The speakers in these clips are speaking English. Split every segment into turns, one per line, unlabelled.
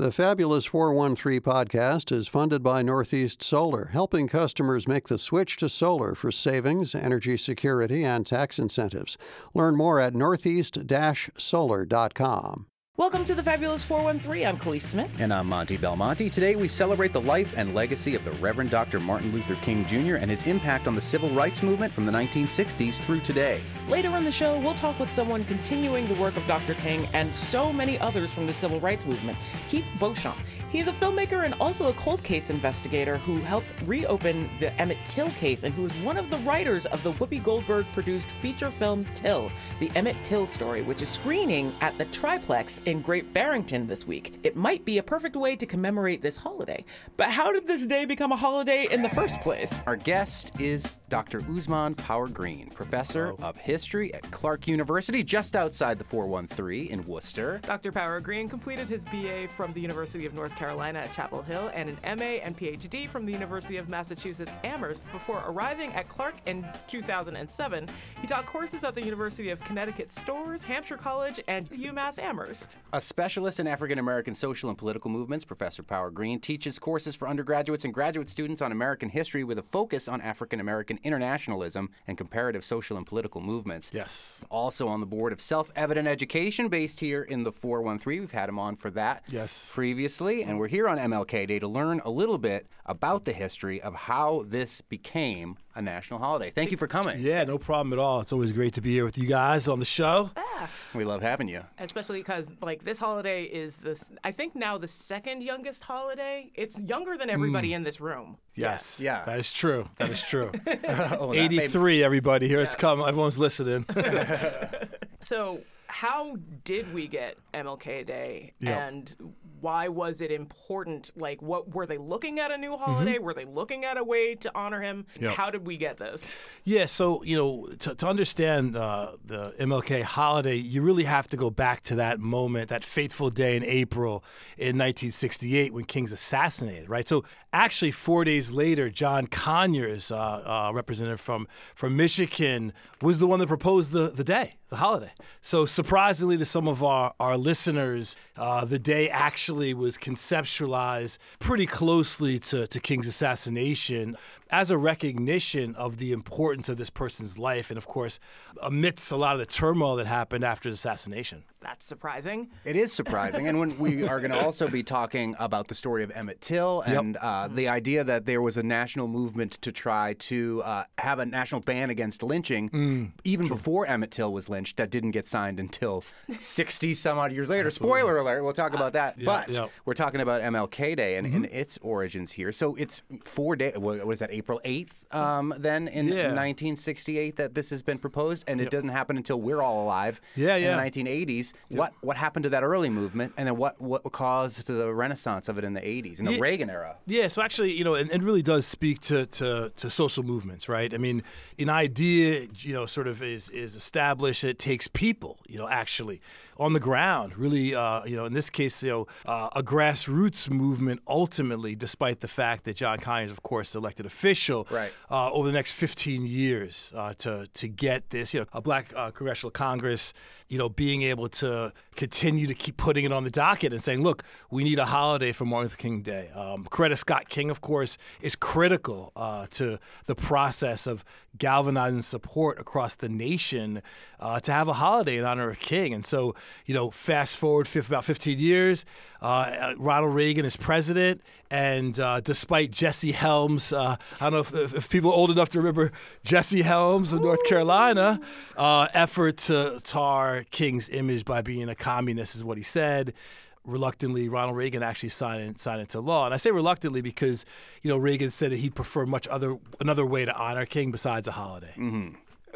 The Fabulous 413 podcast is funded by Northeast Solar, helping customers make the switch to solar for savings, energy security, and tax incentives. Learn more at northeast solar.com.
Welcome to the Fabulous 413. I'm Kaliis Smith.
And I'm Monty Belmonte. Today we celebrate the life and legacy of the Reverend Dr. Martin Luther King Jr. and his impact on the civil rights movement from the 1960s through today.
Later in the show, we'll talk with someone continuing the work of Dr. King and so many others from the civil rights movement, Keith Beauchamp. He's a filmmaker and also a cold case investigator who helped reopen the Emmett Till case and who is one of the writers of the Whoopi Goldberg produced feature film Till, the Emmett Till story, which is screening at the Triplex in Great Barrington this week. It might be a perfect way to commemorate this holiday. But how did this day become a holiday in the first place?
Our guest is Dr. Ousmane Power Green, professor of history at Clark University, just outside the 413 in Worcester.
Dr. Power Green completed his BA from the University of North Carolina at Chapel Hill and an MA and PhD from the University of Massachusetts Amherst before arriving at Clark in 2007. He taught courses at the University of Connecticut Storrs, Hampshire College, and UMass Amherst.
A specialist in African American social and political movements, Professor Power Green teaches courses for undergraduates and graduate students on American history with a focus on African American internationalism and comparative social and political movements.
Yes.
Also on the board of Self Evident Education, based here in the 413. We've had him on for that
Yes.
previously, and we're here on MLK Day to learn a little bit about the history of how this became a national holiday. Thank you for coming.
Yeah, no problem at all. It's always great to be here with you guys on the show.
Ah, We love having you.
Especially because, like, this holiday is this, I think now the second youngest holiday. It's younger than everybody mm. in this room.
Yes.
Yeah.
That is true. That is true.
Oh,
83, everybody. Here it's come. Everyone's listening.
So, how did we get MLK Day,
Yeah.
and why was it important? Like, what were they looking at a new holiday? Were they looking at a way to honor him?
Yeah.
How did we get this?
Yeah, so you know, to, to understand uh, the MLK holiday, you really have to go back to that moment, that fateful day in April in 1968 when King's assassinated, right? So actually, four days later, John Conyers, uh, uh, representative from from Michigan, was the one that proposed the the day, the holiday. So surprisingly to some of our our listeners, uh, the day actually was conceptualized pretty closely to to King's assassination as a recognition of the importance of this person's life, and of course, amidst a lot of the turmoil that happened after the assassination.
That's surprising.
It is surprising. and when we are going to also be talking about the story of Emmett Till and uh, the idea that there was a national movement to try to uh, have a national ban against lynching, even before Emmett Till was lynched, that didn't get signed until 60 some odd years later. Spoiler alert, we'll talk about that. but
yeah.
we're talking about MLK Day and, and its origins here. So it's four days, what is was that, April 8th um, then in
Yeah.
1968 that this has been proposed, and it doesn't happen until we're all alive
Yeah,
in
yeah.
the 1980s. What what happened to that early movement, and then what what caused the renaissance of it in the 80s in the
Yeah.
Reagan era?
Yeah, so actually, you know, and it really does speak to, to, to social movements, right? I mean, an idea, you know, sort of is, is established. It takes people, you know, actually on the ground, really, uh, you know, in this case, you know, uh, a grassroots movement ultimately, despite the fact that John Conyers, of course, elected official
Right.
uh, over the next 15 years uh, to, to get this, you know, a black uh, congressional Congress, you know, being able to continue to keep putting it on the docket and saying, look, we need a holiday for Martin Luther King Day. Um, Coretta Scott King, of course, is critical uh, to the process of galvanizing support across the nation uh, to have a holiday in honor of King. And so, you know, fast forward fif- about 15 years, uh, Ronald Reagan is president, and uh, despite Jesse Helms, uh, I don't know if, if, people are old enough to remember Jesse Helms of North Carolina, uh, effort to tar King's image by being a communist is what he said. Reluctantly, Ronald Reagan actually signed signed into law, and I say reluctantly because you know Reagan said that he'd prefer much other another way to honor King besides a holiday,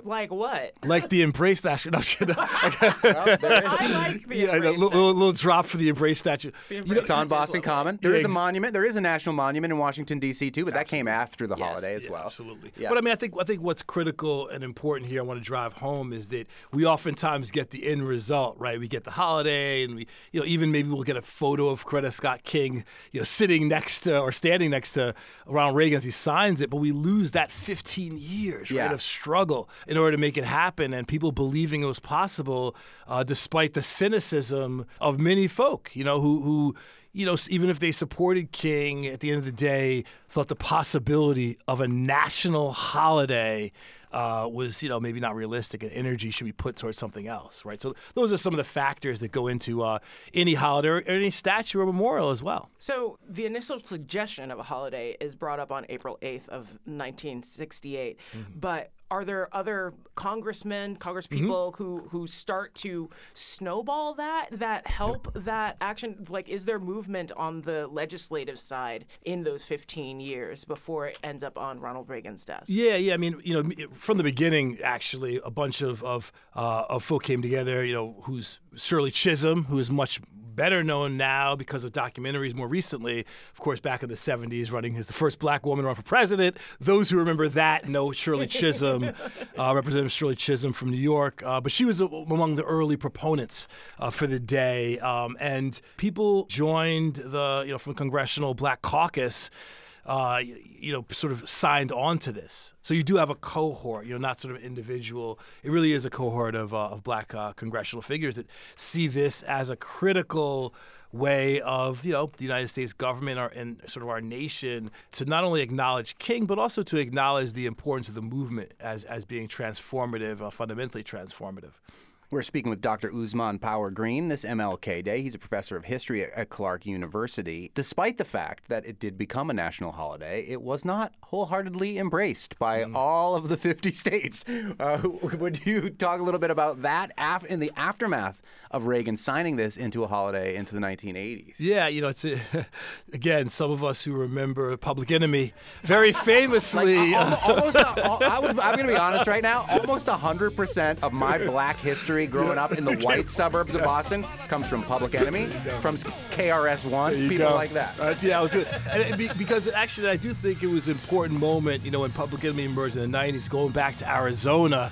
Like what?
like the embrace statue. No, shit, no.
I like the
yeah, a
embrace
little, little, little drop for the embrace statue.
The
You know,
embrace
It's on
statue
Boston
lovely.
Common. There is
Yeah,
a
ex-
monument. There is a national monument in Washington D.C. too, but that came after the
Yes.
holiday as
Yeah,
well.
Absolutely.
Yeah.
But I mean, I think I think what's critical and important here, I want to drive home, is that we oftentimes get the end result, right? We get the holiday, and we, you know, even maybe we'll get a photo of Coretta Scott King, you know, sitting next to or standing next to Ronald Reagan as he signs it, but we lose that 15 years,
Yeah.
of struggle in order to make it happen, and people believing it was possible, uh, despite the cynicism of many folk, you know, who who you know, even if they supported King, at the end of the day, thought the possibility of a national holiday uh, was, you know, maybe not realistic, and energy should be put towards something else, right? So those are some of the factors that go into uh, any holiday or any statue or memorial as well.
So the initial suggestion of a holiday is brought up on April 8th of 1968, but are there other congressmen, congresspeople who who start to snowball that that help that action? Like, is there movement on the legislative side in those 15 years before it ends up on Ronald Reagan's desk?
Yeah, yeah. I mean, you know, from the beginning, actually, a bunch of of, uh, of folk came together. You know, who's Shirley Chisholm, who is much better known now because of documentaries more recently. Of course, back in the 70s, running as the first black woman run for president. Those who remember that know Shirley Chisholm, uh, Representative Shirley Chisholm from New York. Uh, but she was among the early proponents uh, for the day. Um, and people joined the, you know, from the Congressional Black Caucus uh, you know, sort of signed on to this. So you do have a cohort, you know, not sort of individual. It really is a cohort of, uh, of black uh, congressional figures that see this as a critical way of you know the United States government or, and sort of our nation to not only acknowledge King but also to acknowledge the importance of the movement as as being transformative, uh, fundamentally transformative.
We're speaking with Dr. Ousmane Power Green this MLK Day. He's a professor of history at Clark University. Despite the fact that it did become a national holiday, it was not wholeheartedly embraced by
Mm.
all of the 50 states. Uh, would you talk a little bit about that af- in the aftermath of Reagan signing this into a holiday into the 1980s?
Yeah, you know, it's a, again some of us who remember Public Enemy very famously. uh,
Al- almost, a, I would, I'm going to be honest right now. Almost 100% of my black history growing up in the white suburbs of Boston comes from Public Enemy, from KRS One, people
go.
like that.
Uh, yeah, I was good. And it, be- because actually, I do think it was an important moment, you know, when Public Enemy emerged in the 90s, going back to Arizona.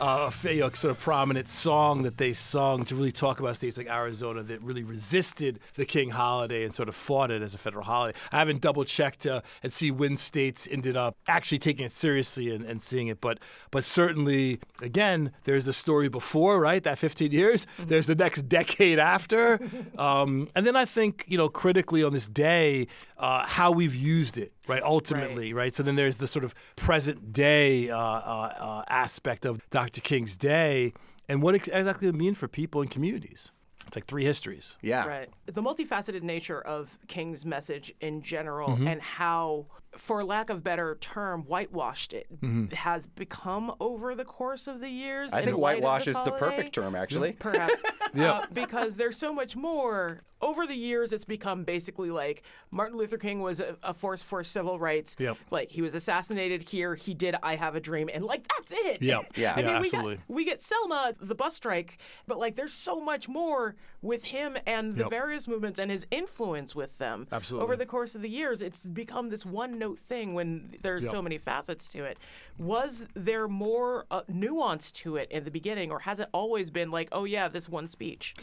Uh, a know, sort of prominent song that they sung to really talk about states like Arizona that really resisted the King holiday and sort of fought it as a federal holiday. I haven't double checked uh, and see when states ended up actually taking it seriously and, and seeing it, but but certainly, again, there's the story before, right? That 15 years. There's the next decade after, um, and then I think you know critically on this day uh, how we've used it right ultimately right. so then there's the sort of present day uh, uh, uh, aspect of dr king's day and what ex- exactly it mean for people and communities it's like three histories
Yeah.
Right. The multifaceted nature of King's message in general
Mm-hmm.
and how, for lack of better term, whitewashed it
Mm-hmm.
has become over the course of the years.
I
in
think whitewash
this
is the perfect term, actually.
Perhaps.
Yeah.
Uh, because there's so much more. Over the years, it's become basically like Martin Luther King was a, a force for civil rights.
Yep.
Like he was assassinated here. He did I Have a Dream. And like, that's it.
Yep.
Yeah.
I
Yeah,
mean, we
absolutely.
Got, we get Selma, the bus strike, but like there's so much more with him and the
Yep.
various movements and his influence with them.
Absolutely.
Over the course of the years, it's become this one note thing when there's
Yep.
so many facets to it. Was there more uh, nuance to it in the beginning, or has it always been like, oh yeah, this one speech?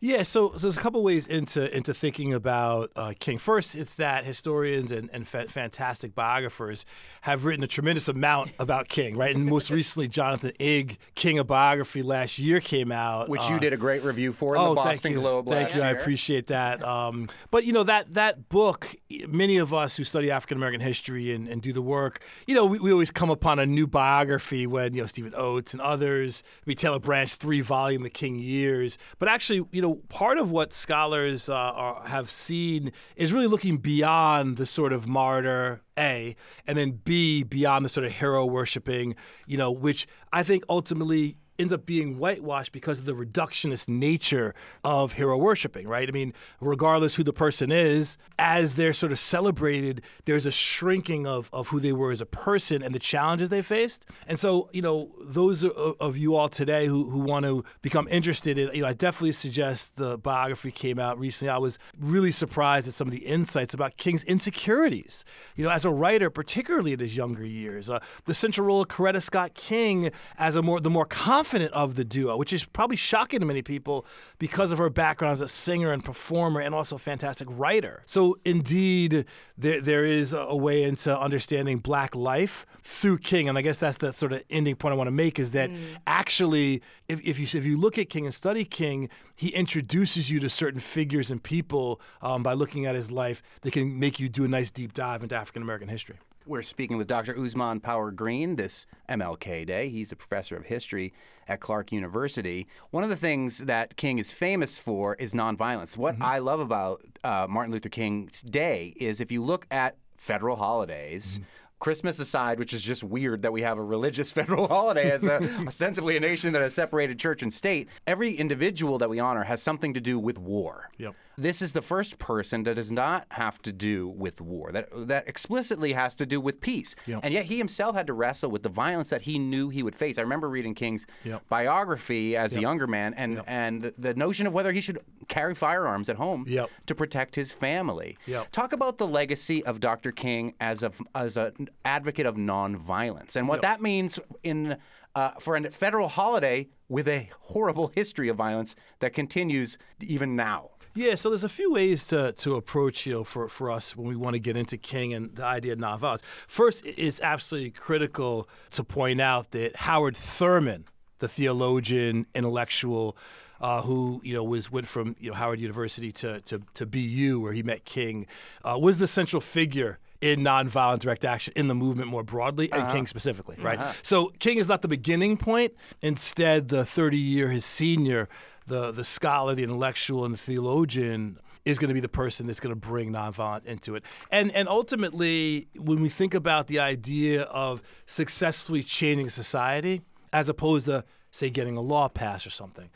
Yeah, so, so there's a couple ways into into thinking about uh, King. First, it's that historians and, and fa- fantastic biographers have written a tremendous amount about King, right? And most recently, Jonathan Eig, King of Biography, last year came out,
Which
uh,
you did a great review for in
oh,
the Boston
thank you.
Globe
Thank you. I appreciate that. Um, but you know that that book, many of us who study African American history and, and do the work, you know, we, we always come upon a new biography when you know Stephen Oates and others, maybe Taylor Branch, three volume, The King Years. But actually, you know, part of what scholars uh, are, have seen is really looking beyond the sort of martyr a, and then B, beyond the sort of hero worshiping, you know, which I think ultimately ends up being whitewashed because of the reductionist nature of hero worshiping, right? I mean, regardless who the person is, as they're sort of celebrated, there's a shrinking of, of who they were as a person and the challenges they faced. And so, you know, those of you all today who, who want to become interested in, you know, I definitely suggest the biography came out recently. I was really surprised at some of the insights about King's insecurities. You know, as a writer, particularly in his younger years, uh, the central role of Coretta Scott King as a more the more common confident of the duo, which is probably shocking to many people because of her background as a singer and performer and also a fantastic writer. So, indeed, there, there is a way into understanding black life through King. And I guess that's the sort of ending point I want to make is that actually, if, if, you, if you look at King and study King, he introduces you to certain figures and people um, by looking at his life that can make you do a nice deep dive into African American history.
We're speaking with Dr. Ousmane Power Green this MLK Day. He's a professor of history at Clark University. One of the things that King is famous for is nonviolence. What I love about uh, Martin Luther King's Day is if you look at federal holidays, Christmas aside, which is just weird that we have a religious federal holiday as a, ostensibly a nation that has separated church and state, every individual that we honor has something to do with war.
Yep.
This is the first person that does not have to do with war, that that explicitly has to do with peace.
Yep.
And yet he himself had to wrestle with the violence that he knew he would face. I remember reading King's
Yep.
biography as a younger man and, and the, notion of whether he should carry firearms at home to protect his family. Talk about the legacy of Dr. King as a as an advocate of nonviolence and what that means in uh, for a federal holiday with a horrible history of violence that continues even now.
Yeah, so there's a few ways to, to approach, you know, for, for us when we want to get into King and the idea of nonviolence. First, it's absolutely critical to point out that Howard Thurman, the theologian, intellectual, uh, who you know was went from you know Howard University to to, to BU where he met King, uh, was the central figure in nonviolent direct action in the movement more broadly and King specifically, right? So King is not the beginning point. Instead, the 30 year his senior, the the scholar, the intellectual, and the theologian is going to be the person that's going to bring nonviolent into it. And and ultimately, when we think about the idea of successfully changing society, as opposed to say getting a law passed or something,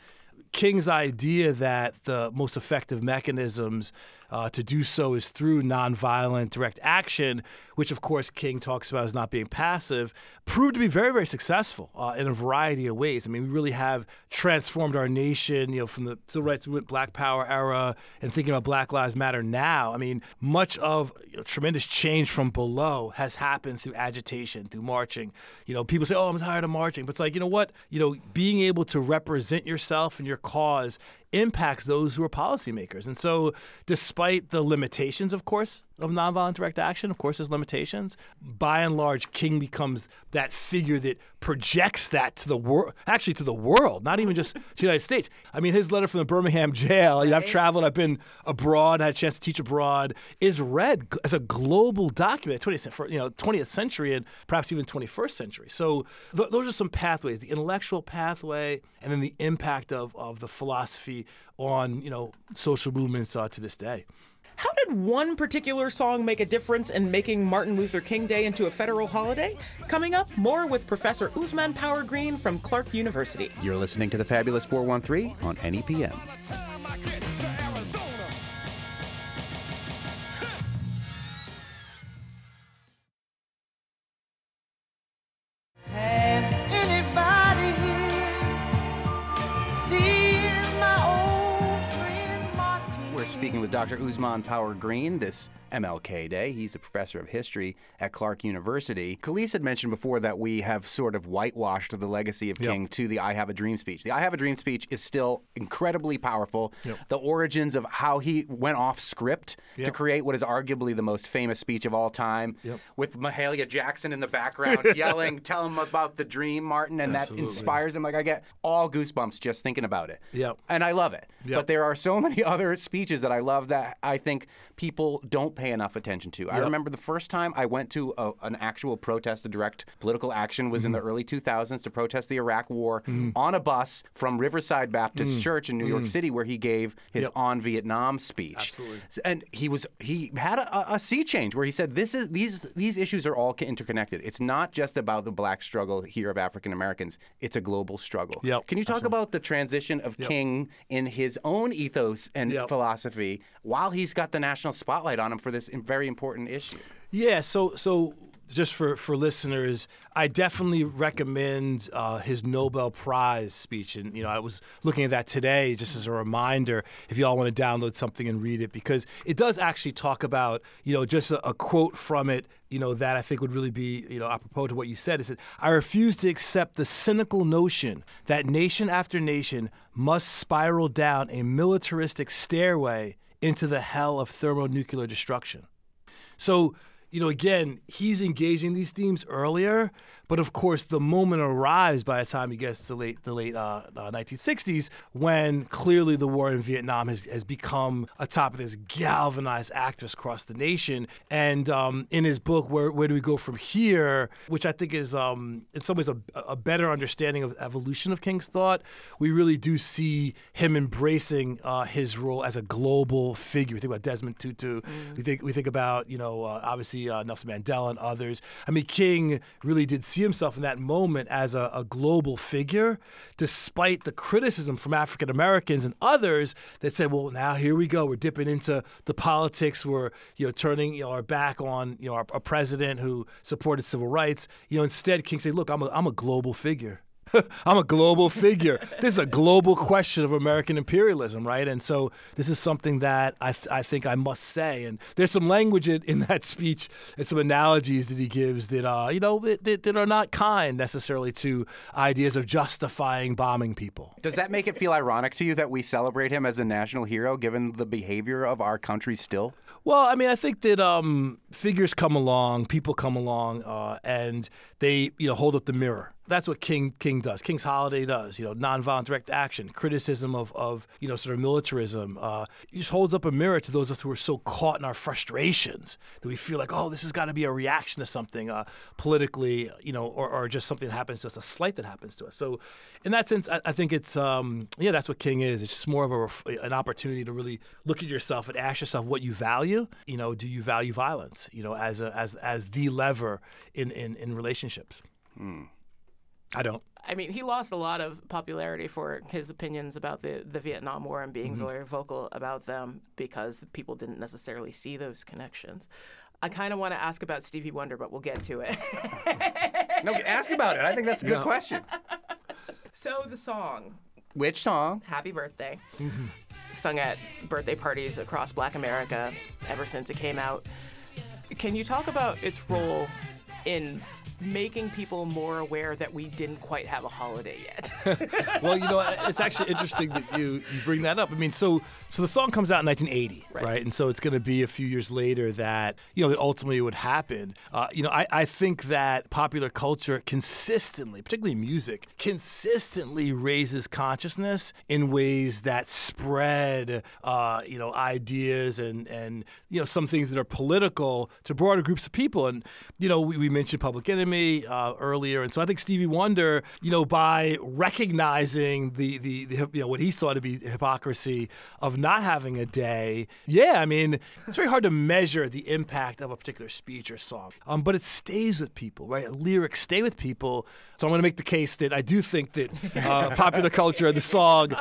King's idea that the most effective mechanisms uh, to do so is through nonviolent direct action, which of course King talks about as not being passive, proved to be very, very successful uh, in a variety of ways. I mean, we really have transformed our nation, you know, from the civil rights movement, Black Power era, and thinking about Black Lives Matter now. I mean, much of you know, tremendous change from below has happened through agitation, through marching. You know, people say, "Oh, I'm tired of marching," but it's like, you know what? You know, being able to represent yourself and your cause impacts those who are policymakers. And so, despite the limitations, of course, of nonviolent direct action, of course, there's limitations. By and large, King becomes that figure that projects that to the world, actually to the world, not even just to the United States. I mean, his letter from the Birmingham jail, you know, I've traveled, I've been abroad, had a chance to teach abroad, is read as a global document, 20th, you know, 20th century and perhaps even 21st century. So th- those are some pathways, the intellectual pathway, and then the impact of, of the philosophy on, you know, social movements uh, to this day.
How did one particular song make a difference in making Martin Luther King Day into a federal holiday? Coming up, more with Professor Ousmane Power Green from Clark University.
You're listening to the Fabulous 413 on NEPM. Speaking with Dr. Ousmane Power Green this MLK Day. He's a professor of history at Clark University. Kaliis had mentioned before that we have sort of whitewashed the legacy of King to the I Have a Dream speech. The I Have a Dream speech is still incredibly powerful. The origins of how he went off script to create what is arguably the most famous speech of all time with Mahalia Jackson in the background yelling, tell him about the dream, Martin, and that inspires him. Like I get all goosebumps just thinking about it.
Yep.
And I love it.
Yep.
But there are so many other speeches that I love that I think people don't pay enough attention to. I remember the first time I went to a, an actual protest, a direct political action, was in
Mm-hmm.
the early 2000s to protest the Iraq War on a bus from Riverside Baptist Church in New York City, where he gave his
Mm. Yep.
on Vietnam speech.
Absolutely.
And he was he had a, a sea change where he said this is these these issues are all interconnected. It's not just about the black struggle here of African Americans. It's a global struggle.
Yep,
Can you talk about the transition of King in his own ethos and
Yep.
philosophy while he's got the national spotlight on him for this very important issue?
Yeah, so so just for, for listeners, I definitely recommend uh, his Nobel Prize speech. And, you know, I was looking at that today just as a reminder if you all want to download something and read it, because it does actually talk about, you know, just a, a quote from it, you know, that I think would really be, you know, apropos to what you said. Is that I refuse to accept the cynical notion that nation after nation must spiral down a militaristic stairway into the hell of thermonuclear destruction. So, you know, again, he's engaging these themes earlier, but of course, the moment arrives by the time he gets to late the late uh, uh, 1960s when clearly the war in Vietnam has, has become a topic that's galvanized activists across the nation. And um, in his book, where Where Do We Go From Here, which I think is um, in some ways a, a better understanding of the evolution of King's thought, we really do see him embracing uh, his role as a global figure. We think about Desmond Tutu. We think we think about you know uh, obviously uh, Nelson Mandela and others. I mean, King really did see himself in that moment as a, a global figure, despite the criticism from African Americans and others that said, "Well, now here we go. We're dipping into the politics. We're you know turning you know our back on you know our, our president who supported civil rights." You know, instead, King said, "Look, I'm a, I'm a global figure." I'm a global figure. this is a global question of American imperialism, right? And so this is something that I, th- I think I must say. And there's some language in, in that speech and some analogies that he gives that, uh, you know, that, that, that are not kind necessarily to ideas of justifying bombing people.
Does that make it feel ironic to you that we celebrate him as a national hero given the behavior of our country still?
Well, I mean, I think that um, figures come along, people come along, uh, and they, you know, hold up the mirror. That's what King King does. King's Holiday does. You know, nonviolent direct action, criticism of, of you know sort of militarism. Uh, he just holds up a mirror to those of us who are so caught in our frustrations that we feel like, oh, this has got to be a reaction to something uh, politically, you know, or, or just something that happens to us, a slight that happens to us. So, in that sense, I, I think it's um, yeah, that's what King is. It's just more of a ref- an opportunity to really look at yourself and ask yourself what you value. You know, do you value violence? You know, as a, as as the lever in in, in relationships. I don't.
I mean, he lost a lot of popularity for his opinions about the, the Vietnam War and being mm-hmm. very vocal about them because people didn't necessarily see those connections. I kind of want to ask about Stevie Wonder, but we'll get to it.
No, ask about it. I think that's a good question.
so, the song,
Which song?
Happy Birthday, sung at birthday parties across Black America ever since it came out. Can you talk about its role in making people more aware that we didn't quite have a holiday yet?
well, you know, it's actually interesting that you, you bring that up. I mean, so so the song comes out in 1980, right?
Right.
And so it's going to be a few years later that you know that ultimately it would happen. Uh, you know, I, I think that popular culture consistently, particularly music, consistently raises consciousness in ways that spread, uh, you know, ideas and and you know some things that are political to broader groups of people. And you know, we, we mentioned Public Enemy uh, earlier, and so I think Stevie Wonder, you know, by recognizing the, the the you know what he saw to be hypocrisy of not having a day, yeah, I mean, it's very hard to measure the impact of a particular speech or song, um, but it stays with people, right? Lyrics stay with people. So I'm going to make the case that I do think that uh, popular culture and the song,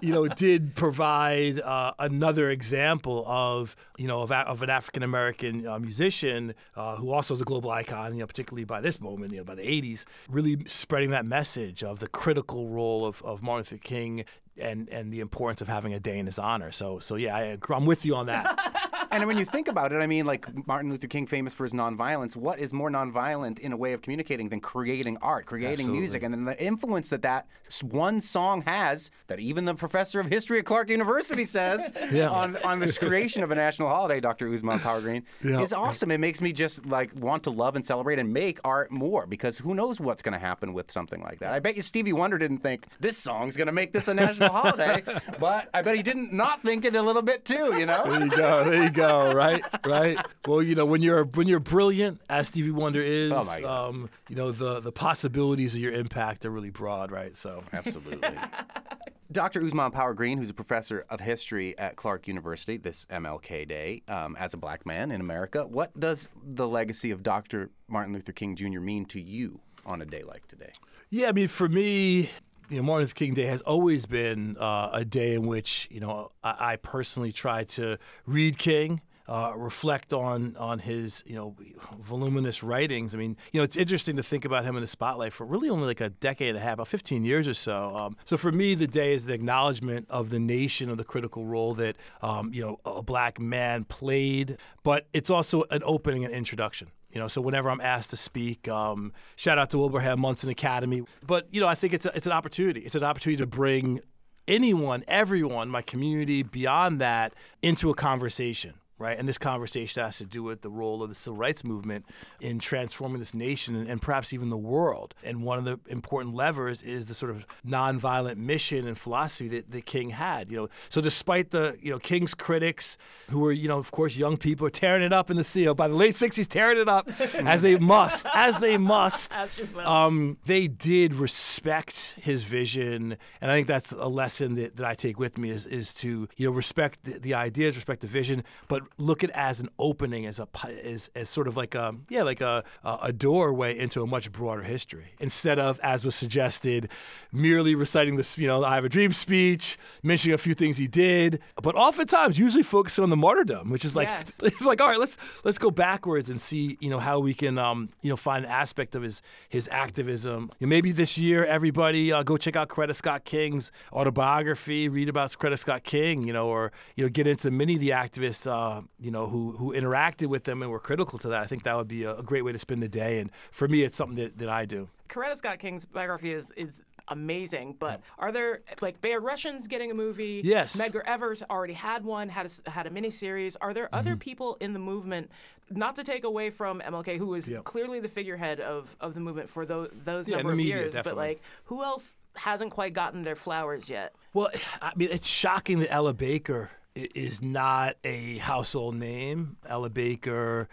you know, did provide uh, another example of you know of, of an African American uh, musician uh, who also is a global icon, you know, particularly by this moment, you know, by the 80s, really spreading that message of the critical role of, of Martin Luther King and and the importance of having a day in his honor. So so yeah, I, I'm with you on that.
And when you think about it, I mean, like Martin Luther King, famous for his nonviolence. What is more nonviolent in a way of communicating than creating art, creating music, and then the influence that that one song has, that even the professor of history at Clark University says
Yeah.
on on this creation of a national holiday, Dr. Ousmane Power Green, is awesome. It makes me just like want to love and celebrate and make art more because who knows what's going to happen with something like that. I bet you Stevie Wonder didn't think this song's going to make this a national holiday, but I bet he didn't not think it a little bit too. You know.
There you go. There you go. Right. Right. Well, you know, when you're when you're brilliant, as Stevie Wonder is,
Oh, my God.
um, you know, the the possibilities of your impact are really broad, right? So
Absolutely. Dr. Ousmane Power Green, who's a professor of history at Clark University this MLK Day, um, as a black man in America, what does the legacy of Dr. Martin Luther King Jr. mean to you on a day like today?
Yeah, I mean, for me, you know, Martin Luther King Day has always been uh, a day in which you know I, I personally try to read King. uh, reflect on on his you know voluminous writings. I mean, you know, it's interesting to think about him in the spotlight for really only like a decade and a half, about 15 years or so. Um, so for me, the day is an acknowledgement of the nation of the critical role that um, you know a black man played, but it's also an opening and introduction. You know, so whenever I'm asked to speak, um, shout out to Wilbraham Monson Academy. But you know, I think it's a, it's an opportunity. It's an opportunity to bring anyone, everyone, my community, beyond that, into a conversation. Right, and this conversation has to do with the role of the civil rights movement in transforming this nation and, and perhaps even the world. And one of the important levers is the sort of nonviolent mission and philosophy that the King had. You know, so despite the you know King's critics, who were you know of course young people, tearing it up in the seal by the late '60s, tearing it up as they must, as they must.
As.
Um, they did respect his vision, and I think that's a lesson that, that I take with me is is to you know respect the, the ideas, respect the vision, but look at it as an opening, as a as, as sort of like a yeah like a a a doorway into a much broader history instead of as was suggested, merely reciting this you know I have a dream speech, mentioning a few things he did, but oftentimes usually focusing on the martyrdom, which is like
Yes.
it's like all right let's let's go backwards and see you know how we can um you know find an aspect of his his activism you know, maybe this year everybody uh, go check out Coretta Scott King's autobiography read about Coretta Scott King you know or you know get into many of the activists uh you know who who interacted with them and were critical to that I think that would be a, a great way to spend the day and for me it's something that, that I do
Coretta Scott King's biography is is amazing, but are there like Bayard Rustin getting a movie?
Yes.
Medgar Evers already had one, had a, had a miniseries. Are there
Mm-hmm.
other people in the movement, not to take away from MLK, who was
Yep.
clearly the figurehead of, of the movement for those those
Yeah,
number
the
of
media,
years,
definitely.
but like who else hasn't quite gotten their flowers yet?
Well, I mean, it's shocking that Ella Baker is not a household name. Ella Baker,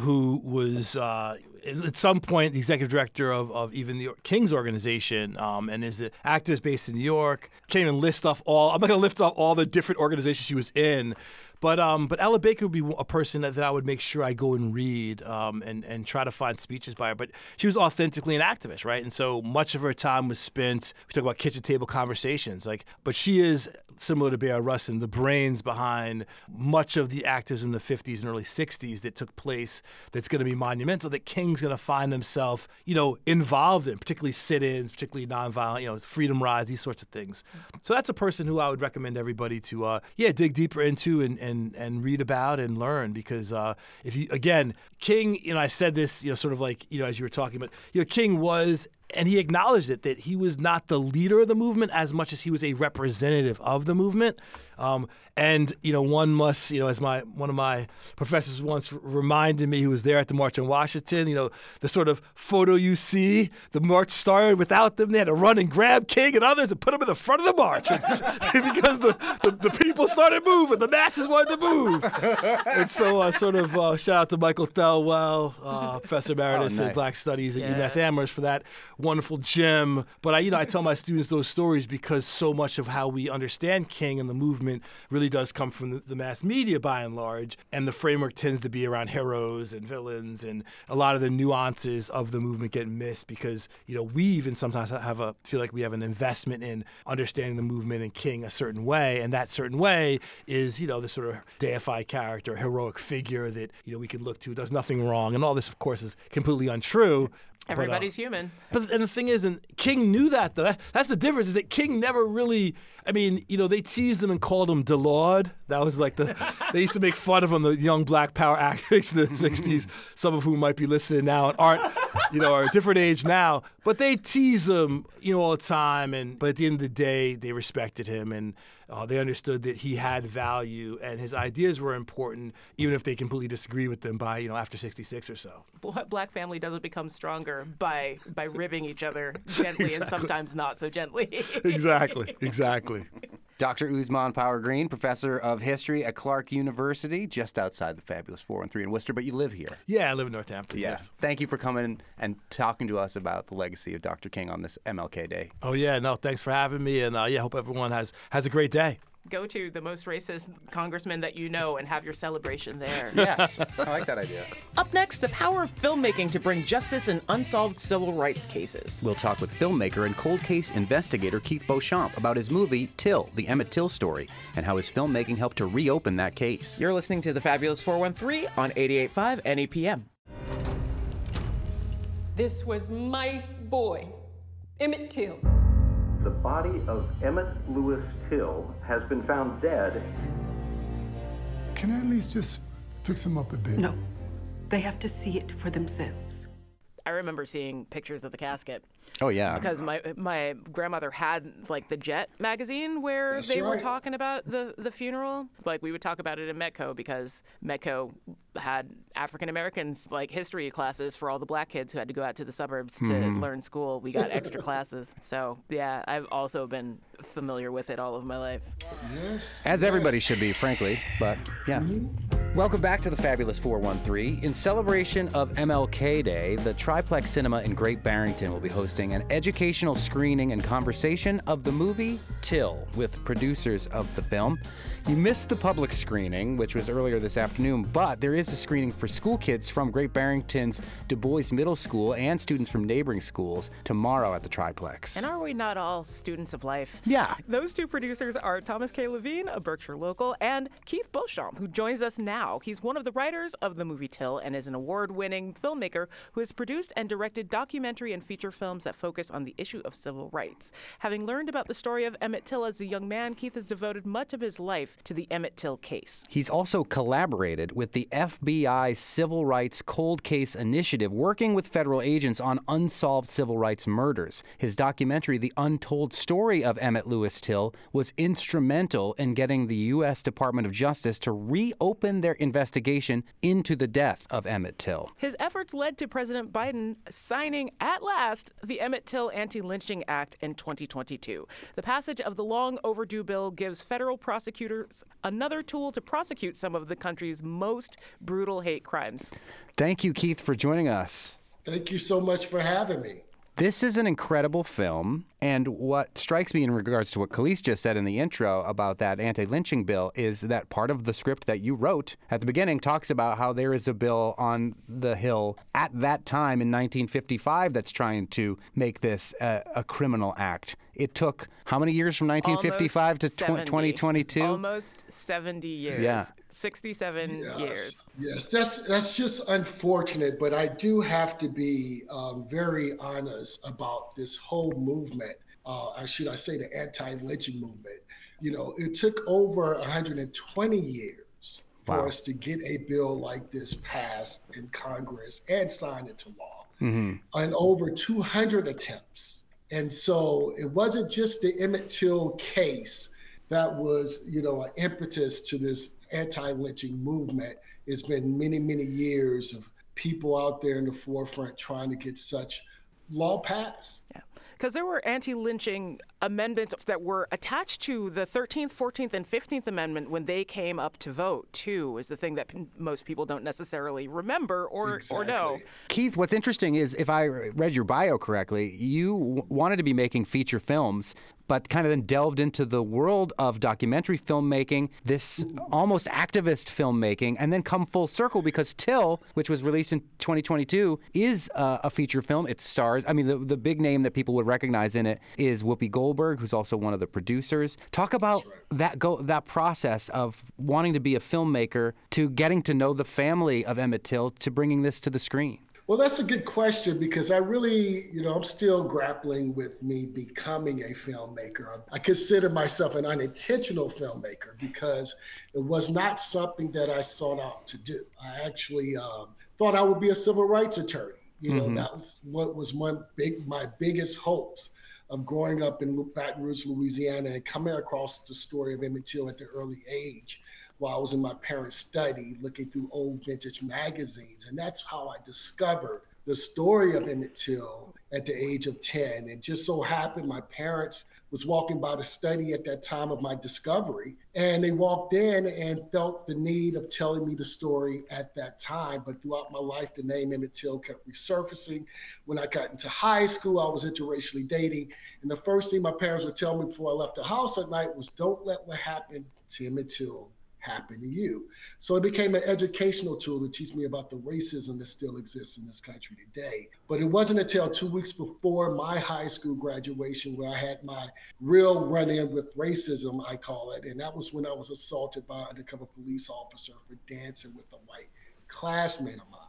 who was uh, at some point the executive director of, of even the King's organization um, and is the activist based in New York. Can't even list off all. I'm not going to list off all the different organizations she was in. But um, but Ella Baker would be a person that, that I would make sure I go and read um, and and try to find speeches by her. But she was authentically an activist, right? And so much of her time was spent. We talk about kitchen table conversations, like. But she is similar to Bayard Rustin, the brains behind much of the activism in the 50s and early 60s that took place. That's going to be monumental. That King's going to find himself, you know, involved in, particularly sit-ins, particularly nonviolent, you know, freedom rides, these sorts of things. So that's a person who I would recommend everybody to, uh, yeah, dig deeper into and and and read about and learn because uh, if you again, King, you know, I said this, you know, sort of like you know as you were talking, but you know, King was and he acknowledged it that he was not the leader of the movement as much as he was a representative of the movement. Um, and you know, one must, you know, as my one of my professors once reminded me, who was there at the March on Washington, you know, the sort of photo you see, the march started without them. They had to run and grab King and others and put them in the front of the march because the, the, the people started moving, the masses wanted to move. and so, uh, sort of uh, shout out to Michael Thelwell, uh, Professor Emeritus
Oh,
in
nice.
Black Studies at
Yeah.
UMass Amherst for that wonderful gem. But I, you know, I tell my students those stories because so much of how we understand King and the movement really does come from the, the mass media by and large, and the framework tends to be around heroes and villains, and a lot of the nuances of the movement get missed because you know we even sometimes have a feel like we have an investment in understanding the movement and King a certain way, and that certain way is you know this sort of deified character, heroic figure that you know we can look to does nothing wrong, and all this of course is completely untrue. But, uh,
Everybody's human.
but and the thing is, and King knew that though. That- That's the difference. Is that King never really. I mean, you know, they teased him and called him De Lawd. That was like the. they used to make fun of him, the young Black Power activists in the '60s. Some of whom might be listening now and aren't, you know, are a different age now. But they tease him, you know, all the time. And but at the end of the day, they respected him and. Uh, they understood that he had value and his ideas were important, even if they completely disagreed with them by you know after '66 or so.
Bla- Black family doesn't become stronger by by ribbing each other gently and sometimes not so gently.
Exactly. Exactly.
Dr. Ousmane Power Green, professor of history at Clark University, just outside the fabulous 413 in Worcester, but you live here.
Yeah, I live in Northampton.
Yeah.
Yes.
Thank you for coming and talking to us about the legacy of Dr. King on this MLK Day.
Oh yeah, no, thanks for having me, and uh, yeah, hope everyone has has a great day.
Go to the most racist congressman that you know and have your celebration there.
Yes, I like that idea.
Up next, the power of filmmaking to bring justice in unsolved civil rights cases.
We'll talk with filmmaker and cold case investigator Keith Beauchamp about his movie Till, the Emmett Till story, and how his filmmaking helped to reopen that case.
You're listening to the Fabulous 413 on 88.5 NEPM.
This was my boy, Emmett Till.
The body of Emmett Lewis Till has been found dead.
Can I at least just fix him up a bit?
No, they have to see it for themselves.
I remember seeing pictures of the casket
Oh, yeah.
because my my grandmother had like the Jet magazine where
That's
they were
right.
talking about the the funeral. Like we would talk about it in Metco because Metco had African Americans like history classes for all the black kids who had to go out to the suburbs to mm-hmm. learn school. We got extra classes. So yeah, I've also been familiar with it all of my life.
Yes.
As everybody should be, frankly. But yeah. Mm-hmm. Welcome back to the Fabulous 413. In celebration of MLK Day, the Triplex Cinema in Great Barrington will be hosting an educational screening and conversation of the movie Till with producers of the film. You missed the public screening, which was earlier this afternoon, but there is a screening for school kids from Great Barrington's Du Bois Middle School and students from neighboring schools tomorrow at the Triplex.
And are we not all students of life?
Yeah.
Those two producers are Thomas K. Levine, a Berkshire local, and Keith Beauchamp, who joins us now. He's one of the writers of the movie Till and is an award winning filmmaker who has produced and directed documentary and feature films that focus on the issue of civil rights. Having learned about the story of Emmett Till as a young man, Keith has devoted much of his life to the Emmett Till case.
He's also collaborated with the FBI Civil Rights Cold Case Initiative, working with federal agents on unsolved civil rights murders. His documentary, The Untold Story of Emmett Lewis Till, was instrumental in getting the U.S. Department of Justice to reopen their investigation into the death of Emmett Till.
His efforts led to President Biden signing at last the Emmett Till Anti Lynching Act in 2022. The passage of the long overdue bill gives federal prosecutors another tool to prosecute some of the country's most brutal hate crimes.
Thank you, Keith, for joining us.
Thank you so much for having me.
This is an incredible film, and what strikes me in regards to what Kaliis just said in the intro about that anti-lynching bill is that part of the script that you wrote at the beginning talks about how there is a bill on the Hill at that time in 1955 that's trying to make this a, a criminal act. It took how many years from 1955 to
Almost
tw-
70.
2022?
Almost 70 years.
Yeah.
67 years.
Yes, that's that's just unfortunate, but I do have to be um, very honest about this whole movement. Uh, should I say the anti-lynching movement? You know, it took over 120 years for us to get a bill like this passed in Congress and signed into law,
Mm-hmm.
and over 200 attempts. And so it wasn't just the Emmett Till case that was, you know, an impetus to this anti-lynching movement. It's been many, many years of people out there in the forefront trying to get such law passed.
Yeah. Because there were anti lynching amendments that were attached to the 13th, 14th, and 15th Amendment when they came up to vote, too, is the thing that p- most people don't necessarily remember or, or know.
Keith, what's interesting is if I read your bio correctly, you w- wanted to be making feature films, but kind of then delved into the world of documentary filmmaking, this almost activist filmmaking, and then come full circle because Till, which was released in 2022, is uh, a feature film. It stars, I mean, the, the big name that people would recognize in it is Whoopi Goldberg, who's also one of the producers. Talk about that go that process of wanting to be a filmmaker to getting to know the family of Emmett Till to bringing this to the screen.
Well, that's a good question because I really, you know, I'm still grappling with me becoming a filmmaker. I consider myself an unintentional filmmaker because it was not something that I sought out to do. I actually um, thought I would be a civil rights attorney. You know, that was what was one big, my biggest hopes of growing up in Baton Rouge, Louisiana, and coming across the story of Emmett Till at the early age while I was in my parents' study looking through old vintage magazines. And that's how I discovered the story of Emmett Till at the age of 10. And just so happened my parents was walking by the study at that time of my discovery. And they walked in and felt the need of telling me the story at that time. But throughout my life, the name Emmett Till kept resurfacing. When I got into high school, I was interracially dating. And the first thing my parents would tell me before I left the house at night was don't let what happened to Emmett Till happen to you. So it became an educational tool to teach me about the racism that still exists in this country today. But it wasn't until two weeks before my high school graduation where I had my real run in with racism, I call it. And that was when I was assaulted by an undercover police officer for dancing with a white classmate of mine.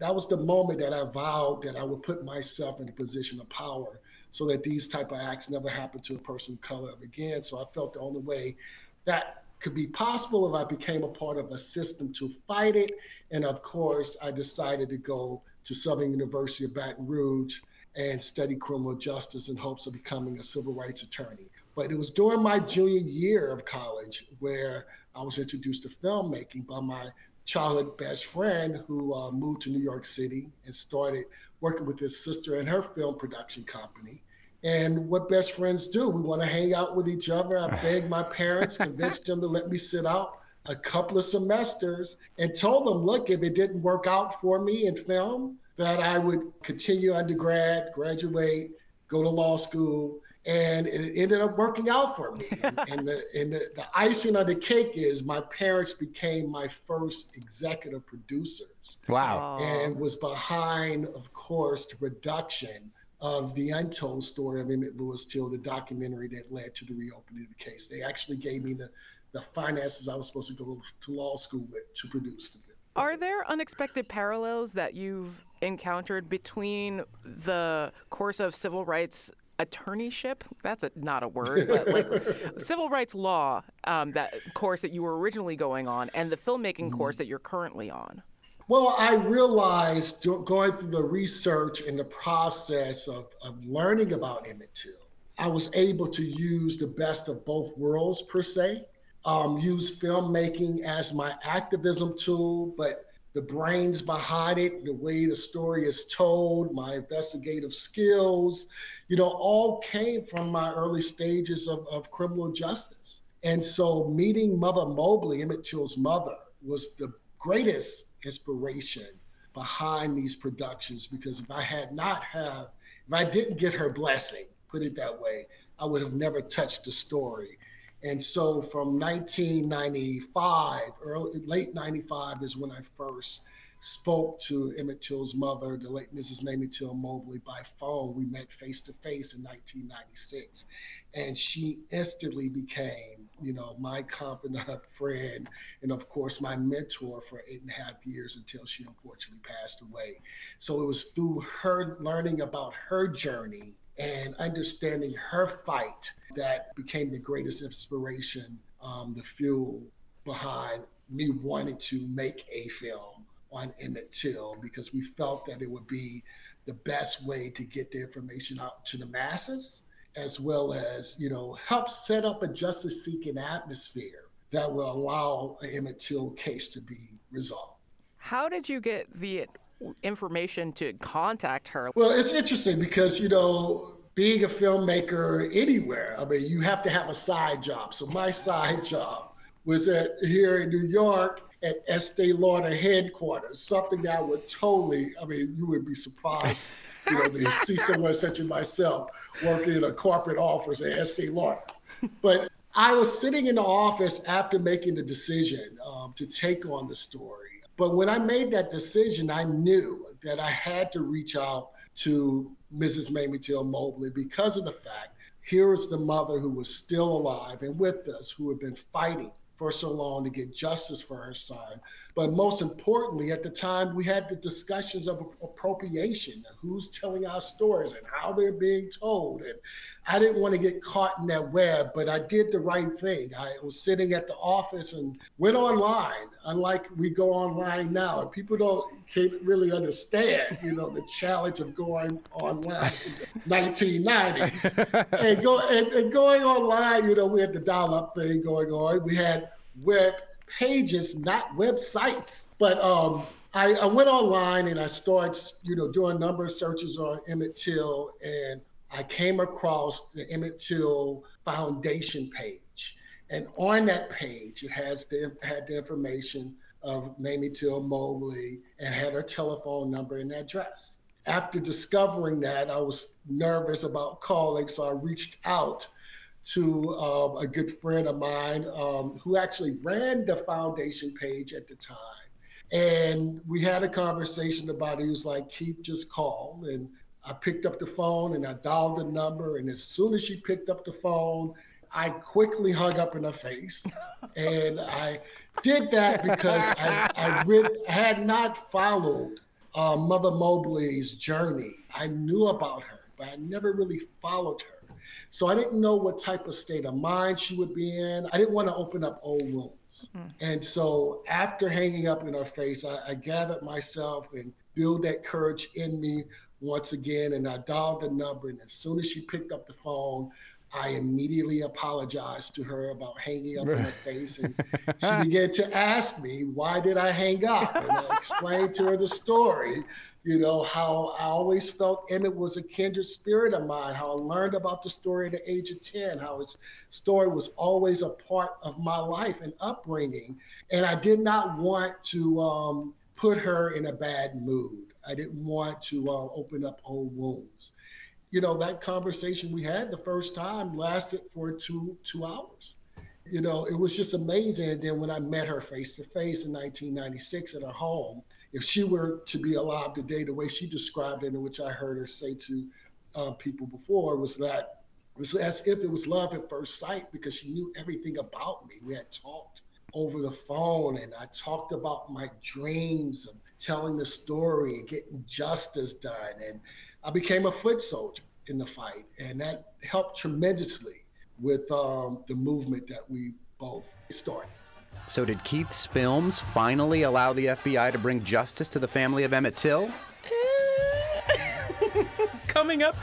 That was the moment that I vowed that I would put myself in a position of power so that these type of acts never happen to a person of color again. So I felt the only way that could be possible if I became a part of a system to fight it. And of course, I decided to go to Southern University of Baton Rouge and study criminal justice in hopes of becoming a civil rights attorney. But it was during my junior year of college where I was introduced to filmmaking by my childhood best friend who uh, moved to New York City and started working with his sister and her film production company. And what best friends do, we want to hang out with each other. I begged my parents, convinced them to let me sit out a couple of semesters and told them, look, if it didn't work out for me in film, that I would continue undergrad, graduate, go to law school. And it ended up working out for me. and, and, the, and the, the icing on the cake is my parents became my first executive producers.
Wow.
And was behind, of course, the production of the untold story of Emmett Lewis Till, the documentary that led to the reopening of the case. They actually gave me the, the finances I was supposed to go to law school with to produce the film.
Are there unexpected parallels that you've encountered between the course of civil rights attorneyship that's a, not a word but like civil rights law um, that course that you were originally going on and the filmmaking mm. course that you're currently on
well, I realized going through the research and the process of, of learning about Emmett Till, I was able to use the best of both worlds, per se. Um, use filmmaking as my activism tool, but the brains behind it, the way the story is told, my investigative skills, you know, all came from my early stages of, of criminal justice. And so meeting Mother Mobley, Emmett Till's mother, was the greatest inspiration behind these productions because if I had not have, if I didn't get her blessing, put it that way, I would have never touched the story. And so from 1995, early, late 95 is when I first spoke to Emmett Till's mother, the late Mrs. Mamie Till Mobley, by phone. We met face to face in 1996. And she instantly became, you know, my confidant friend, and of course, my mentor for eight and a half years until she unfortunately passed away. So it was through her learning about her journey and understanding her fight that became the greatest inspiration, um, the fuel behind me wanting to make a film on Emmett Till because we felt that it would be the best way to get the information out to the masses, as well as you know help set up a justice-seeking atmosphere that will allow an Emmett Till case to be resolved.
How did you get the information to contact her?
Well, it's interesting because you know being a filmmaker anywhere, I mean, you have to have a side job. So my side job was at here in New York at Estee Lauder headquarters, something that would totally, I mean, you would be surprised, you know, to see someone such as myself working in a corporate office at Estee Lauder. But I was sitting in the office after making the decision um, to take on the story. But when I made that decision, I knew that I had to reach out to Mrs. Mamie Till Mobley because of the fact here is the mother who was still alive and with us, who had been fighting for so long to get justice for her son. But most importantly, at the time, we had the discussions of appropriation and who's telling our stories and how they're being told. And I didn't want to get caught in that web, but I did the right thing. I was sitting at the office and went online, unlike we go online now. People don't can't really understand, you know, the challenge of going online in the 1990s. and, go, and, and going online, you know, we had the dial-up thing going on. We had web pages, not websites. But um, I, I, went online and I started, you know, doing a number of searches on Emmett Till, and I came across the Emmett Till Foundation page. And on that page, it has the, had the information of Mamie Till Mobley and had her telephone number and address. After discovering that, I was nervous about calling, so I reached out to um, a good friend of mine um, who actually ran the foundation page at the time. And we had a conversation about it. He was like, Keith, just call. And I picked up the phone and I dialed the number. And as soon as she picked up the phone, I quickly hung up in her face. and I did that because I, I had not followed uh, Mother Mobley's journey. I knew about her, but I never really followed her. So I didn't know what type of state of mind she would be in. I didn't want to open up old wounds. Mm. And so after hanging up in her face, I, I gathered myself and build that courage in me once again. And I dialed the number. And as soon as she picked up the phone, I immediately apologized to her about hanging up in her face. And she began to ask me, why did I hang up? And I explained to her the story, you know, how I always felt Emmett was a kindred spirit of mine, how I learned about the story at the age of 10, how his story was always a part of my life and upbringing. And I did not want to um, put her in a bad mood. I didn't want to uh, open up old wounds you know, that conversation we had the first time lasted for two two hours. You know, it was just amazing. And then when I met her face to face in 1996 at her home, if she were to be alive today, the way she described it, and which I heard her say to uh, people before, was that it was as if it was love at first sight because she knew everything about me. We had talked over the phone, and I talked about my dreams of telling the story and getting justice done. And I became a foot soldier in the fight, and that helped tremendously with um, the movement that we both started.
So, did Keith's films finally allow the FBI to bring justice to the family of Emmett Till?
Coming up,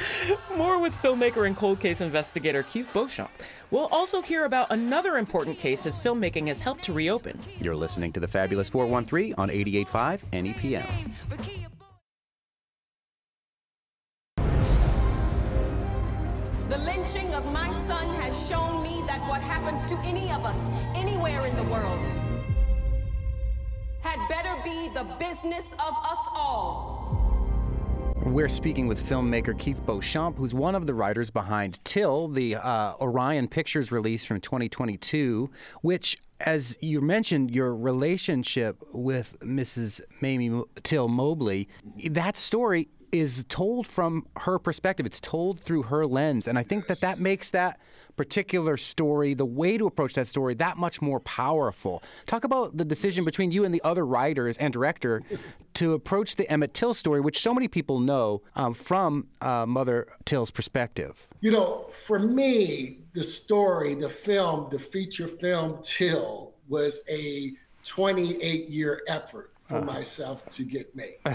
more with filmmaker and cold case investigator Keith Beauchamp. We'll also hear about another important case his filmmaking has helped to reopen.
You're listening to the Fabulous 413 on 88.5 NEPM.
Happens to any of us, anywhere in the world, had better be the business of us all.
We're speaking with filmmaker Keith Beauchamp, who's one of the writers behind Till, the uh, Orion Pictures release from 2022, which as you mentioned, your relationship with Mrs. Mamie Till Mobley, that story is told from her perspective. It's told through her lens. And I think that that makes that particular story, the way to approach that story, that much more powerful. Talk about the decision between you and the other writers and director to approach the Emmett Till story, which so many people know um, from uh, Mother Till's perspective.
You know, for me, the story, the film, the feature film Till was a 28 year effort for uh-huh. myself to get made.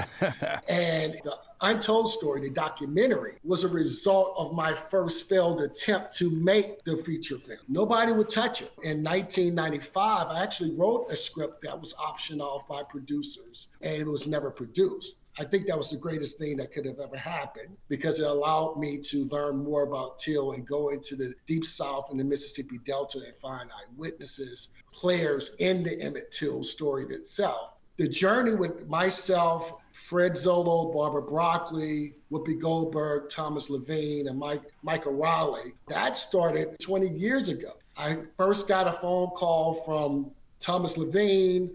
and the Untold Story, the documentary, was a result of my first failed attempt to make the feature film. Nobody would touch it. In 1995, I actually wrote a script that was optioned off by producers and it was never produced. I think that was the greatest thing that could have ever happened because it allowed me to learn more about Till and go into the deep south and the Mississippi Delta and find eyewitnesses, players in the Emmett Till story itself. The journey with myself, Fred Zollo, Barbara Broccoli, Whoopi Goldberg, Thomas Levine, and Mike Mike O'Reilly. That started 20 years ago. I first got a phone call from Thomas Levine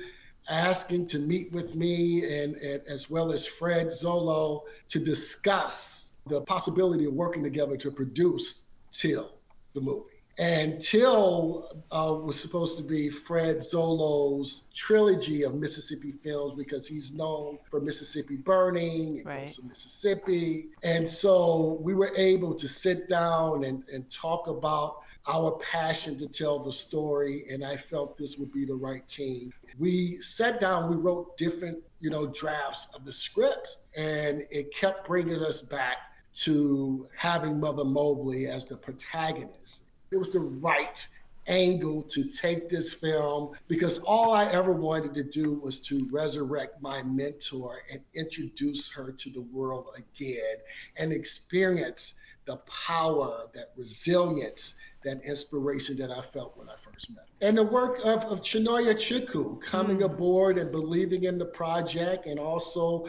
asking to meet with me and, and as well as Fred Zollo to discuss the possibility of working together to produce Till, the movie. And Till uh, was supposed to be Fred Zollo's trilogy of Mississippi films because he's known for Mississippi Burning and right. Mississippi. And so we were able to sit down and, and talk about our passion to tell the story. And I felt this would be the right team. We sat down, we wrote different, you know, drafts of the scripts, and it kept bringing us back to having Mother Mobley as the protagonist it was the right angle to take this film because all I ever wanted to do was to resurrect my mentor and introduce her to the world again and experience the power, that resilience, that inspiration that I felt when I first met him. And the work of, of Chinonye Chukwu coming hmm. aboard and believing in the project and also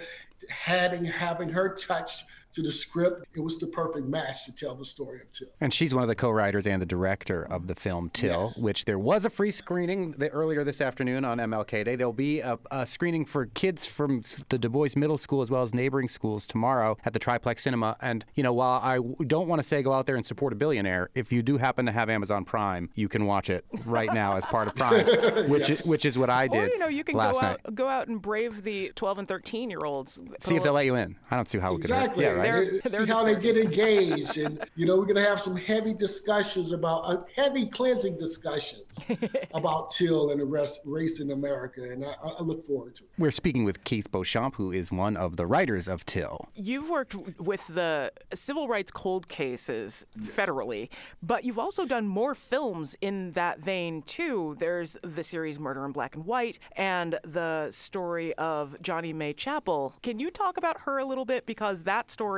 having having her touch to the script, it was the perfect match to tell the story of Till.
And she's one of the co-writers and the director of the film Till,
Yes.
which there was a free screening the, earlier this afternoon on MLK Day. There'll be a, a screening for kids from the Du Bois Middle School as well as neighboring schools tomorrow at the Triplex Cinema. And you know, while I don't want to say go out there and support a billionaire, if you do happen to have Amazon Prime, you can watch it right now as part of Prime, which
Yes.
is which is what I did.
Or
did
you know, you can
last
go
night.
out go out and brave the 12 and 13 year olds.
See if they'll let you in. I don't see how it could hurt.
Exactly.
Yeah, right.
They're- they're
See how they get engaged, and you know we're gonna have some heavy discussions about uh, heavy cleansing discussions about Till and the rest race in America, and I, I look forward to it.
We're speaking with Keith Beauchamp, who is one of the writers of Till.
You've worked with the civil rights cold cases federally, but you've also done more films in that vein too. There's the series Murder in Black and White and the story of Johnny Mae Chappell. Can you talk about her a little bit because that story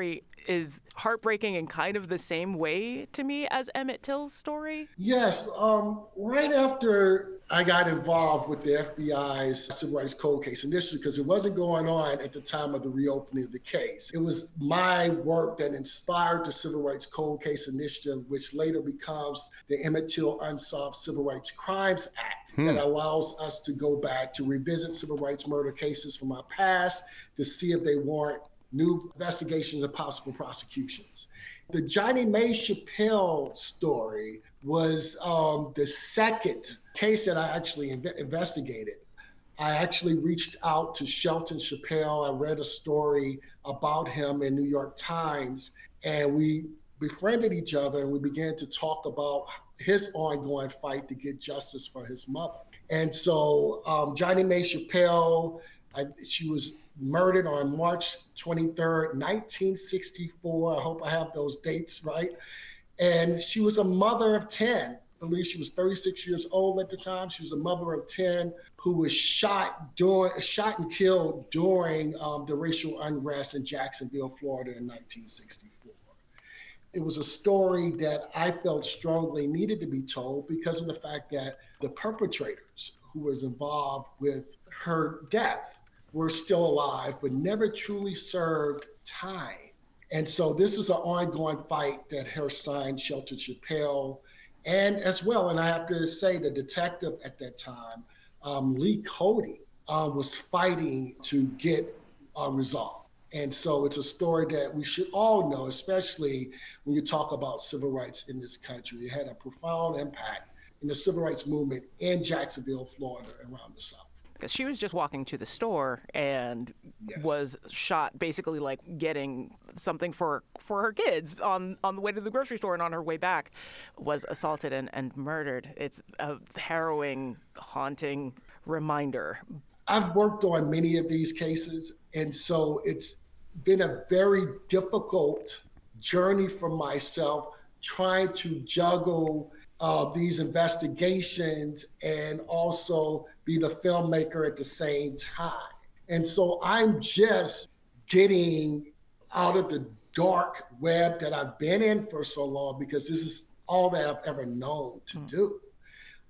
is heartbreaking in kind of the same way to me as Emmett Till's story?
Yes, um, right after I got involved with the FBI's civil rights cold case initially, because it wasn't going on at the time of the reopening of the case. It was my work that inspired the Civil Rights Cold Case Initiative, which later becomes the Emmett Till Unsolved Civil Rights Crimes Act, that allows us to go back to revisit civil rights murder cases from our past to see if they warrant new investigations and possible prosecutions. The Johnny Mae Chappell story was um, the second case that I actually inve- investigated. I actually reached out to Shelton Chappell. I read a story about him in New York Times, and we befriended each other and we began to talk about his ongoing fight to get justice for his mother. And so um, Johnny Mae Chappell, I, she was murdered on March 23rd, 1964. I hope I have those dates right. And she was a mother of 10. I believe she was 36 years old at the time. She was a mother of 10 who was shot during, shot and killed during um, the racial unrest in Jacksonville, Florida in 1964. It was a story that I felt strongly needed to be told because of the fact that the perpetrators who was involved with her death were still alive, but never truly served time. And so this is an ongoing fight that her son, Shelton Chappell, and as well, and I have to say, the detective at that time, um, Lee Cody, uh, was fighting to get uh, resolved. And so it's a story that we should all know, especially when you talk about civil rights in this country. It had a profound impact in the civil rights movement in Jacksonville, Florida, around the South.
Because she was just walking to the store and was shot, basically like getting something for for her kids on on the way to the grocery store, and on her way back, was assaulted and, and murdered. It's a harrowing, haunting reminder.
I've worked on many of these cases, and so it's been a very difficult journey for myself trying to juggle uh, these investigations and also be the filmmaker at the same time. And so I'm just getting out of the dark web that I've been in for so long because this is all that I've ever known to do.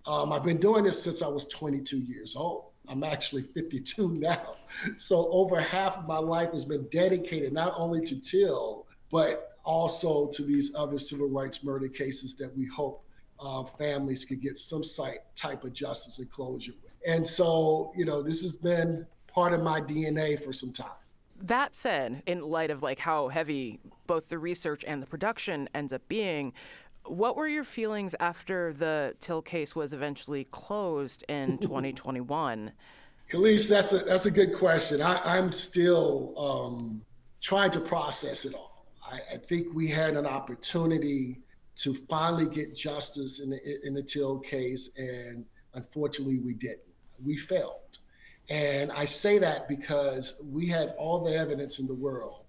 Um, I've been doing this since I was 22 years old. I'm actually 52 now. So over half of my life has been dedicated not only to Till, but also to these other civil rights murder cases that we hope uh, families could get some site, type of justice and closure with. And so, you know, this has been part of my DNA for some time.
That said, in light of like how heavy both the research and the production ends up being, what were your feelings after the Till case was eventually closed in 2021?
Kaliis, that's a that's a good question. I, I'm still um, trying to process it all. I, I think we had an opportunity to finally get justice in the in the Till case, and unfortunately, we didn't. We failed, and I say that because we had all the evidence in the world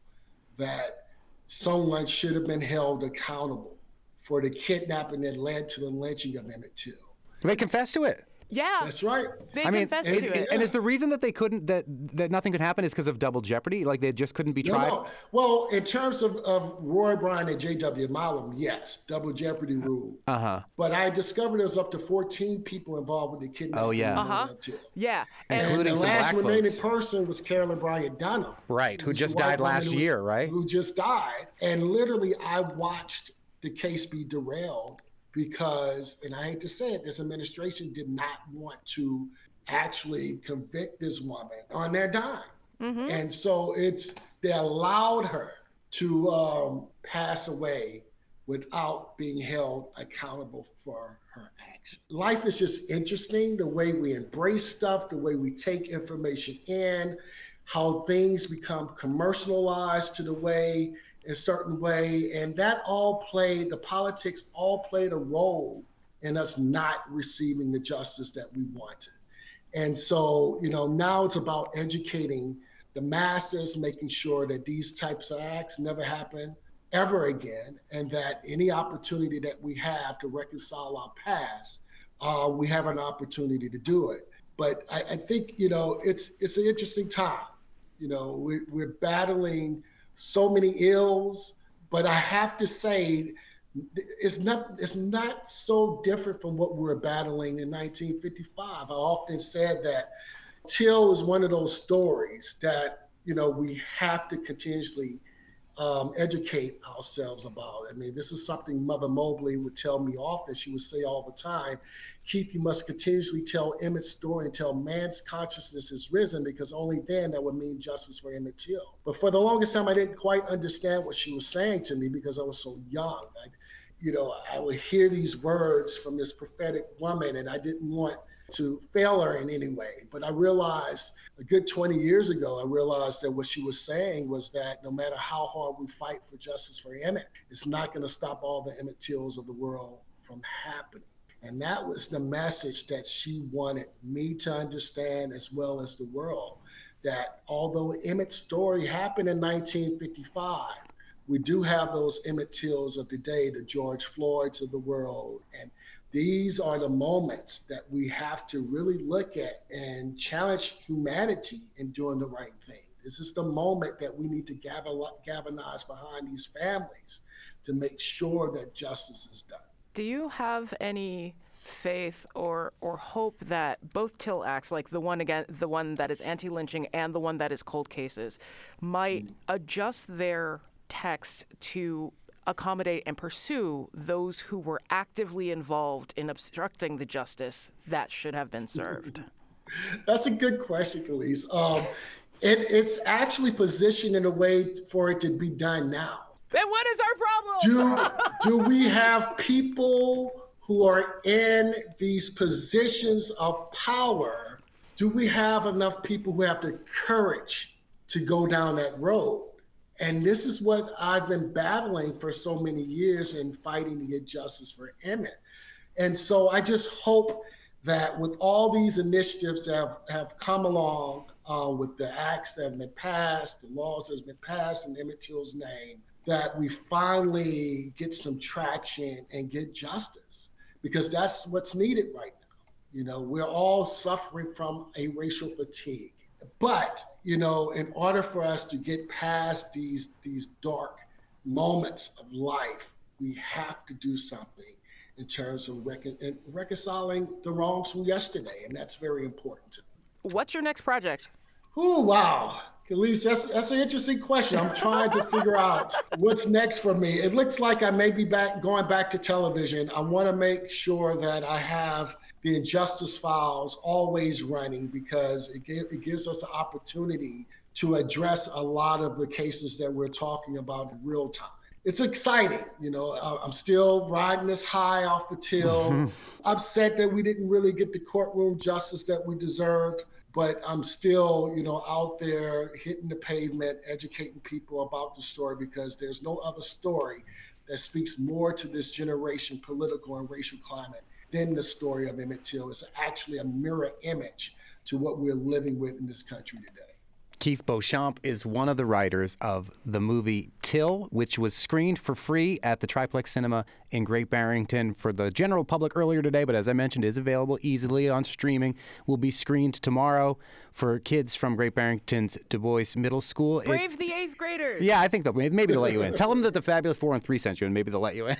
that someone should have been held accountable for the kidnapping that led to the lynching of Emmett Till.
They confessed to it.
Yeah.
That's right.
They
I mean,
confessed
it-
to
it-
it.
and is the reason that they couldn't that that nothing could happen is because of double jeopardy? Like they just couldn't be
No,
tried.
no. Well, in terms of, of Roy Bryant and J.W. Milam, yes, double jeopardy rule.
Uh huh.
But I discovered there's up to 14 people involved with the kidnapping.
Oh, yeah.
Uh-huh.
murder of Till.
yeah. And
And
Including
the last remaining
folks.
person was Carolyn Bryant Donham.
Right, who just died last
woman who was-
year, right?
Who just died. And literally, I watched the case be derailed because, and I hate to say it, this administration did not want to actually convict this woman on their dime. And so it's, they allowed her to um, pass away without being held accountable for her action. Life is just interesting the way we embrace stuff, the way we take information in, how things become commercialized to the way a certain way. And that all played, the politics all played a role in us not receiving the justice that we wanted. And so, you know, now it's about educating the masses, making sure that these types of acts never happen ever again, and that any opportunity that we have to reconcile our past, uh, we have an opportunity to do it. But I, I think, you know, it's it's an interesting time. You know, we, we're battling so many ills, but I have to say, it's not it's not so different from what we were battling in 1955. I often said that Till is one of those stories that you know we have to continuously um, educate ourselves about. I mean, this is something Mother Mobley would tell me often. She would say all the time, Keith, you must continuously tell Emmett's story until man's consciousness is risen, because only then that would mean justice for Emmett Till. But for the longest time, I didn't quite understand what she was saying to me because I was so young. I, you know, I would hear these words from this prophetic woman, and I didn't want to fail her in any way. But I realized a good 20 years ago, I realized that what she was saying was that no matter how hard we fight for justice for Emmett, it's not going to stop all the Emmett Tills of the world from happening. And that was the message that she wanted me to understand as well as the world. That although Emmett's story happened in 1955, we do have those Emmett Tills of the day, the George Floyds of the world. And these are the moments that we have to really look at and challenge humanity in doing the right thing. This is the moment that we need to galvanize behind these families to make sure that justice is done.
Do you have any faith or or hope that both Till acts, like the one again, the one that is anti-lynching and the one that is cold cases, might mm. adjust their text to accommodate and pursue those who were actively involved in obstructing the justice that should have been served?
That's a good question, Kaliis. Um, it, it's actually positioned in a way for it to be done now.
Then what is our problem?
Do, do we have people who are in these positions of power? Do we have enough people who have the courage to go down that road? And this is what I've been battling for so many years and fighting to get justice for Emmett. And so I just hope that with all these initiatives that have, have come along uh, with the acts that have been passed, the laws that have been passed in Emmett Till's name, that we finally get some traction and get justice because that's what's needed right now. You know, we're all suffering from a racial fatigue. But, you know, in order for us to get past these these dark moments of life, we have to do something in terms of recon- reconciling the wrongs from yesterday, and that's very important to me.
What's your next project?
Oh wow. At least that's that's an interesting question. I'm trying to figure out what's next for me. It looks like I may be back going back to television. I want to make sure that I have the Injustice Files always running because it, give, it gives us an opportunity to address a lot of the cases that we're talking about in real time. It's exciting, you know. I'm still riding this high off the till. Upset that we didn't really get the courtroom justice that we deserved but I'm still, you know, out there hitting the pavement, educating people about the story because there's no other story that speaks more to this generation political and racial climate than the story of Emmett Till. It's actually a mirror image to what we're living with in this country today.
Keith Beauchamp is one of the writers of the movie Till, which was screened for free at the Triplex Cinema in Great Barrington for the general public earlier today, but as I mentioned, is available easily on streaming. Will be screened tomorrow for kids from Great Barrington's Du Bois Middle School. It-
Brave the eighth graders.
yeah, I think they'll maybe they'll let you in. Tell them that the Fabulous Four and Three sent you, and maybe they'll let you in.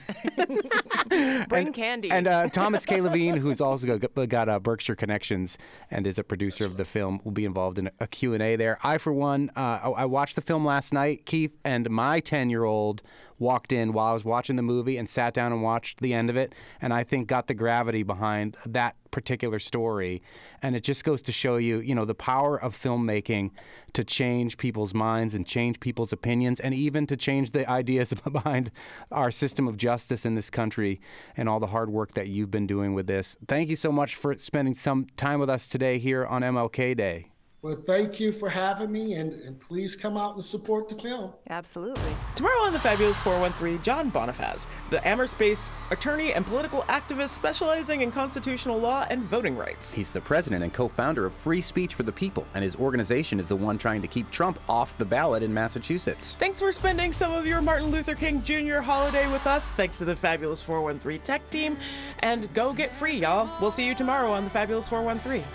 Bring candy.
And uh, Thomas K. Levine, who's also got, got uh, Berkshire connections and is a producer of the film, will be involved in a Q&A there. I, for one, uh, I, I watched the film last night, Keith, and my 10-year-old walked in while I was watching the movie and sat down and watched the end of it, and I think got the gravity behind that particular story. And it just goes to show you, you know, the power of filmmaking to change people's minds and change people's opinions and even to change the ideas behind our system of justice in this country and all the hard work that you've been doing with this. Thank you so much for spending some time with us today here on MLK Day.
Well, thank you for having me, and, and please come out and support the film.
Absolutely.
Tomorrow on the Fabulous 413, John Bonifaz, the Amherst based attorney and political activist specializing in constitutional law and voting rights.
He's the president and co founder of Free Speech for the People, and his organization is the one trying to keep Trump off the ballot in Massachusetts.
Thanks for spending some of your Martin Luther King Jr. holiday with us. Thanks to the Fabulous 413 tech team. And go get free, y'all. We'll see you tomorrow on the Fabulous 413.